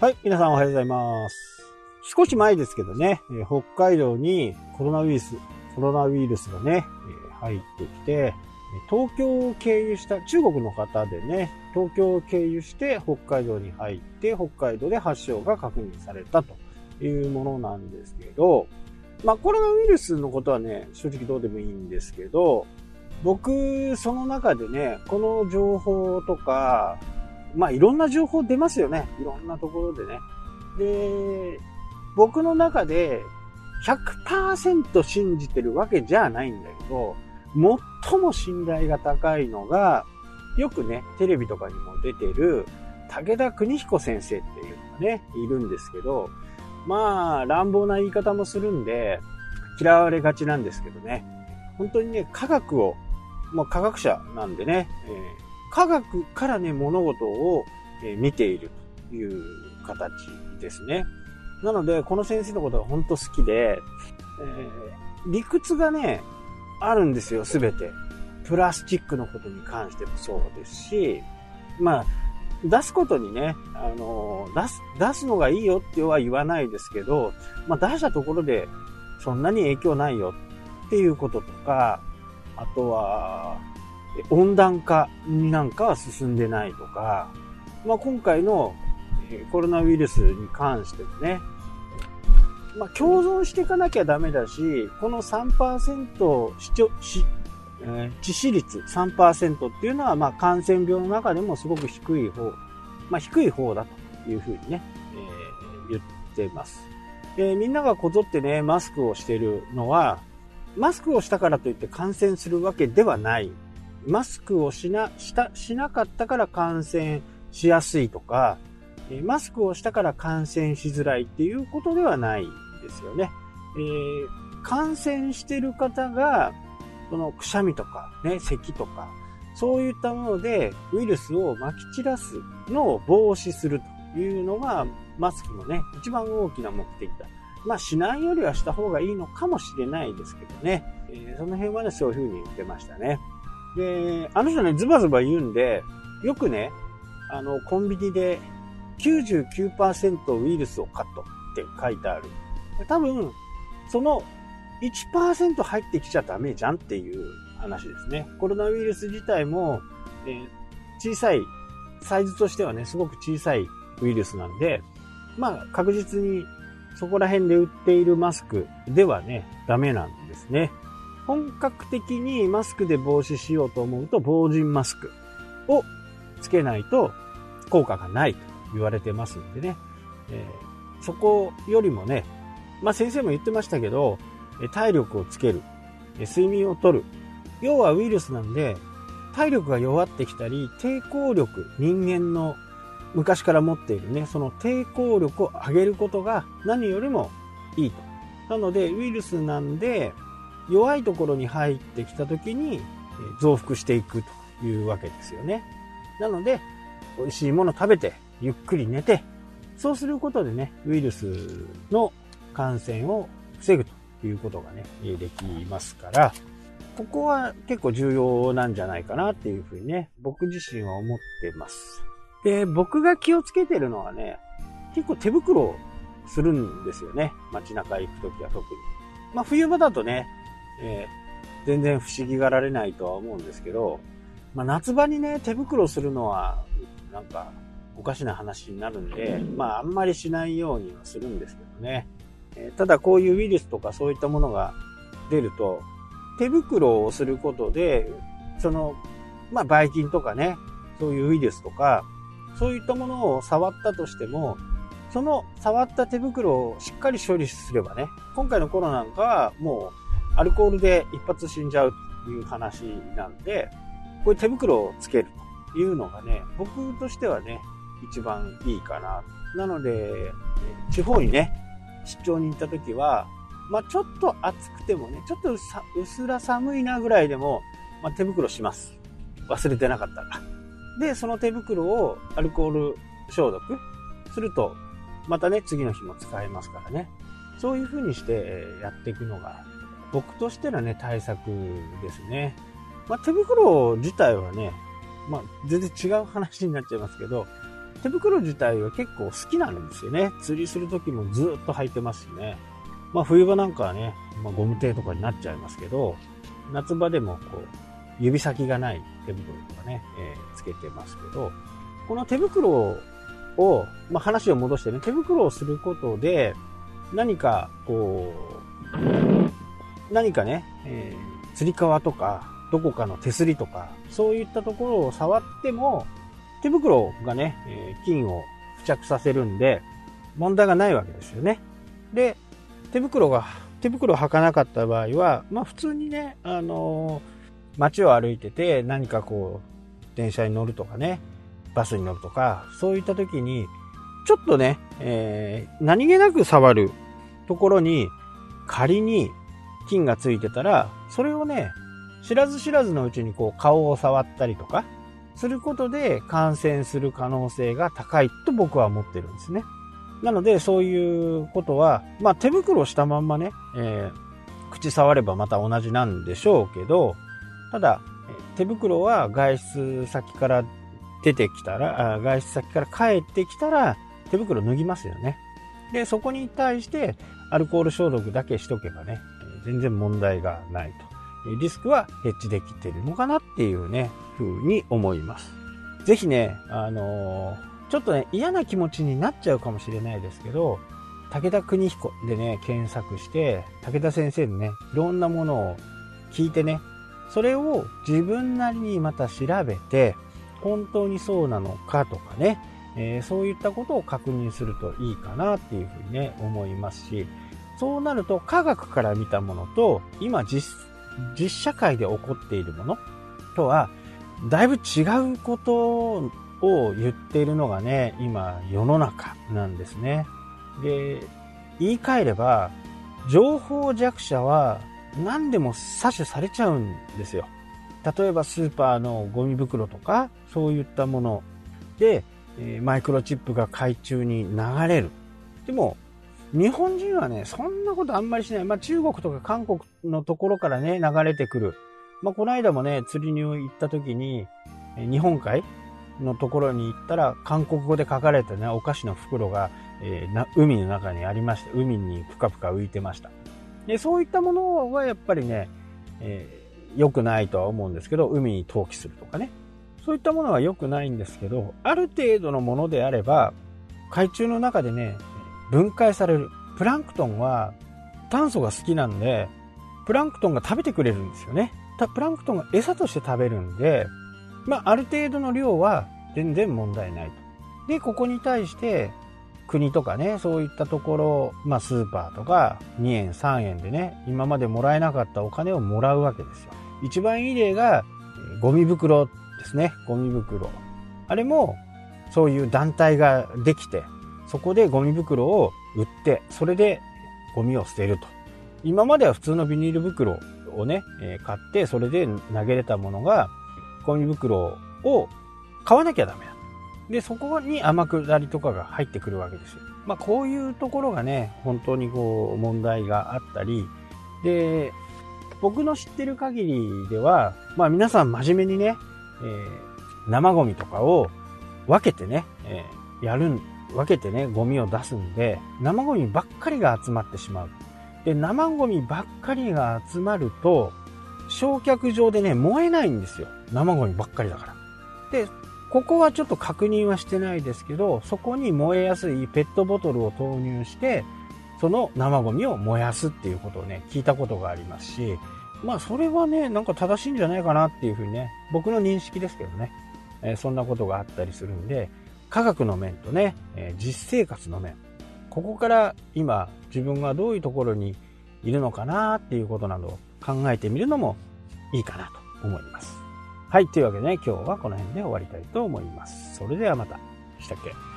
はい、皆さんおはようございます。少し前ですけどね、え北海道にコロナウイルス、コロナウイルスがね、え入ってきて、東京を経由した、中国の方でね、東京を経由して北海道に入って、北海道で発症が確認されたというものなんですけど、まあコロナウイルスのことはね、正直どうでもいいんですけど、僕、その中でね、この情報とか、まあいろんな情報出ますよね。いろんなところでね。で、僕の中で100%信じてるわけじゃないんだけど、最も信頼が高いのが、よくね、テレビとかにも出てる、武田邦彦先生っていうのがね、いるんですけど、まあ、乱暴な言い方もするんで、嫌われがちなんですけどね、本当にね、科学を、もう科学者なんでね、えー科学からね、物事を見ているという形ですね。なので、この先生のことが本当好きで、えー理屈がね、あるんですよ、すべて。プラスチックのことに関してもそうですし、まあ、出すことにね、あの、出す、出すのがいいよっては言わないですけど、まあ出したところでそんなに影響ないよっていうこととか、あとは、温暖化になんかは進んでないとか、まあ今回のコロナウイルスに関してもね、まあ共存していかなきゃダメだし、この3%死ちょ死え致死率3%っていうのは、まあ、感染病の中でもすごく低い方、まあ、低い方だというふうにね、えー言ってます。で、みんながこぞってね、マスクをしてるのは、マスクをしたからといって感染するわけではない。マスクをしな、した、しなかったから感染しやすいとか、マスクをしたから感染しづらいっていうことではないんですよね。えー感染してる方が、そのくしゃみとか、ね、咳とか、そういったものでウイルスを撒き散らすのを防止するというのが、マスクのね、一番大きな目的だ。まあ、しないよりはした方がいいのかもしれないですけどね。えーその辺はね、そういうふうに言ってましたね。で、あの人ね、ズバズバ言うんで、よくね、あの、コンビニで99%ウイルスをカットって書いてある。多分、その1%入ってきちゃダメじゃんっていう話ですね。コロナウイルス自体も、えー小さい、サイズとしてはね、すごく小さいウイルスなんで、まあ確実にそこら辺で売っているマスクではね、ダメなんですね。本格的にマスクで防止しようと思うと、防塵マスクをつけないと効果がないと言われてますんでね。えーそこよりもね、まあ先生も言ってましたけど、体力をつける、睡眠をとる。要はウイルスなんで、体力が弱ってきたり、抵抗力、人間の昔から持っているね、その抵抗力を上げることが何よりもいいと。なので、ウイルスなんで、弱いところに入ってきた時に増幅していくというわけですよね。なので、美味しいもの食べて、ゆっくり寝て、そうすることでね、ウイルスの感染を防ぐということがね、できますから、ここは結構重要なんじゃないかなっていうふうにね、僕自身は思ってます。で、僕が気をつけてるのはね、結構手袋をするんですよね。街中行くときは特に。まあ冬場だとね、えー全然不思議がられないとは思うんですけど、まあ夏場にね、手袋するのは、なんか、おかしな話になるんで、まああんまりしないようにはするんですけどね。えーただこういうウイルスとかそういったものが出ると、手袋をすることで、その、まあ、ばい菌とかね、そういうウイルスとか、そういったものを触ったとしても、その触った手袋をしっかり処理すればね、今回のコロナなんかはもうアルコールで一発死んじゃうという話なんで、こういう手袋をつけるというのがね、僕としてはね、一番いいかな。なので、地方にね、出張に行った時は、まあちょっと暑くてもね、ちょっとさうすら寒いなぐらいでも、まあ手袋します。忘れてなかったら。で、その手袋をアルコール消毒すると、またね、次の日も使えますからね。そういう風にしてやっていくのが、僕としてのね、対策ですね。まあ手袋自体はね、まあ全然違う話になっちゃいますけど、手袋自体は結構好きなんですよね。釣りするときもずっと履いてますしね。まあ冬場なんかはね、まあ、ゴム手とかになっちゃいますけど、夏場でもこう、指先がない手袋とかね、えー、つけてますけど、この手袋を、まあ、話を戻してね、手袋をすることで、何か、こう、何かね、えー、釣り革とか、どこかの手すりとか、そういったところを触っても、手袋がね、えー、金を付着させるんで、問題がないわけですよね。で、手袋が、手袋を履かなかった場合は、まあ普通にね、あのー、街を歩いてて何かこう、電車に乗るとかね、バスに乗るとか、そういった時に、ちょっとね、えー、何気なく触るところに仮に菌がついてたら、それをね、知らず知らずのうちにこう顔を触ったりとか、することで感染する可能性が高いと僕は思ってるんですね。なので、そういうことは、まあ手袋をしたまんまね、えー、口触ればまた同じなんでしょうけど、ただ、手袋は外出先から出てきたら、外出先から帰ってきたら、手袋脱ぎますよね。で、そこに対してアルコール消毒だけしとけばね、全然問題がないと。リスクはヘッジできてるのかなっていうね、風に思います。ぜひね、あのー、ちょっとね、嫌な気持ちになっちゃうかもしれないですけど、武田邦彦でね、検索して、武田先生のね、いろんなものを聞いてね、それを自分なりにまた調べて、本当にそうなのかとかね、えー、そういったことを確認するといいかなっていうふうにね、思いますし、そうなると科学から見たものと、今実、実社会で起こっているものとは、だいぶ違うことを言っているのがね、今世の中なんですね。で、言い換えれば、情報弱者は何でも詐取されちゃうんですよ。例えばスーパーのゴミ袋とか、そういったもので、マイクロチップが海中に流れる。でも、日本人はね、そんなことあんまりしない。まあ中国とか韓国のところからね、流れてくる。まあこの間もね、釣りに行った時に、日本海のところに行ったら、韓国語で書かれたね、お菓子の袋が、えー、な海の中にありまして、海にぷかぷか浮いてました。で、そういったものはやっぱりね、えー、良くないとは思うんですけど、海に投棄するとかね。そういったものは良くないんですけど、ある程度のものであれば、海中の中でね、分解される。プランクトンは炭素が好きなんで、プランクトンが食べてくれるんですよね。プランクトンが餌として食べるんで、まあ、ある程度の量は全然問題ないと。で、ここに対して、国とかね、そういったところ、まあ、スーパーとか2円、3円でね、今までもらえなかったお金をもらうわけですよ。一番いい例が、ゴミ袋ですね。ゴミ袋。あれも、そういう団体ができて、そこでゴミ袋を売って、それでゴミを捨てると。今までは普通のビニール袋をね、え買って、それで投げれたものが、ゴミ袋を買わなきゃダメだ。で、そこに天下りとかが入ってくるわけですよ。まあ、こういうところがね、本当にこう、問題があったり、で、僕の知ってる限りでは、まあ皆さん真面目にね、えー、生ゴミとかを分けてね、えー、やる、分けてね、ゴミを出すんで、生ゴミばっかりが集まってしまう。で、生ゴミばっかりが集まると、焼却場でね、燃えないんですよ。生ゴミばっかりだから。で、ここはちょっと確認はしてないですけど、そこに燃えやすいペットボトルを投入して、その生ゴミを燃やすっていうことをね、聞いたことがありますし、まあそれはね、なんか正しいんじゃないかなっていうふうにね、僕の認識ですけどね、えー、そんなことがあったりするんで、科学の面とね、えー、実生活の面、ここから今自分がどういうところにいるのかなっていうことなどを考えてみるのもいいかなと思います。はい、というわけでね、今日はこの辺で終わりたいと思います。それではまた。したっけ？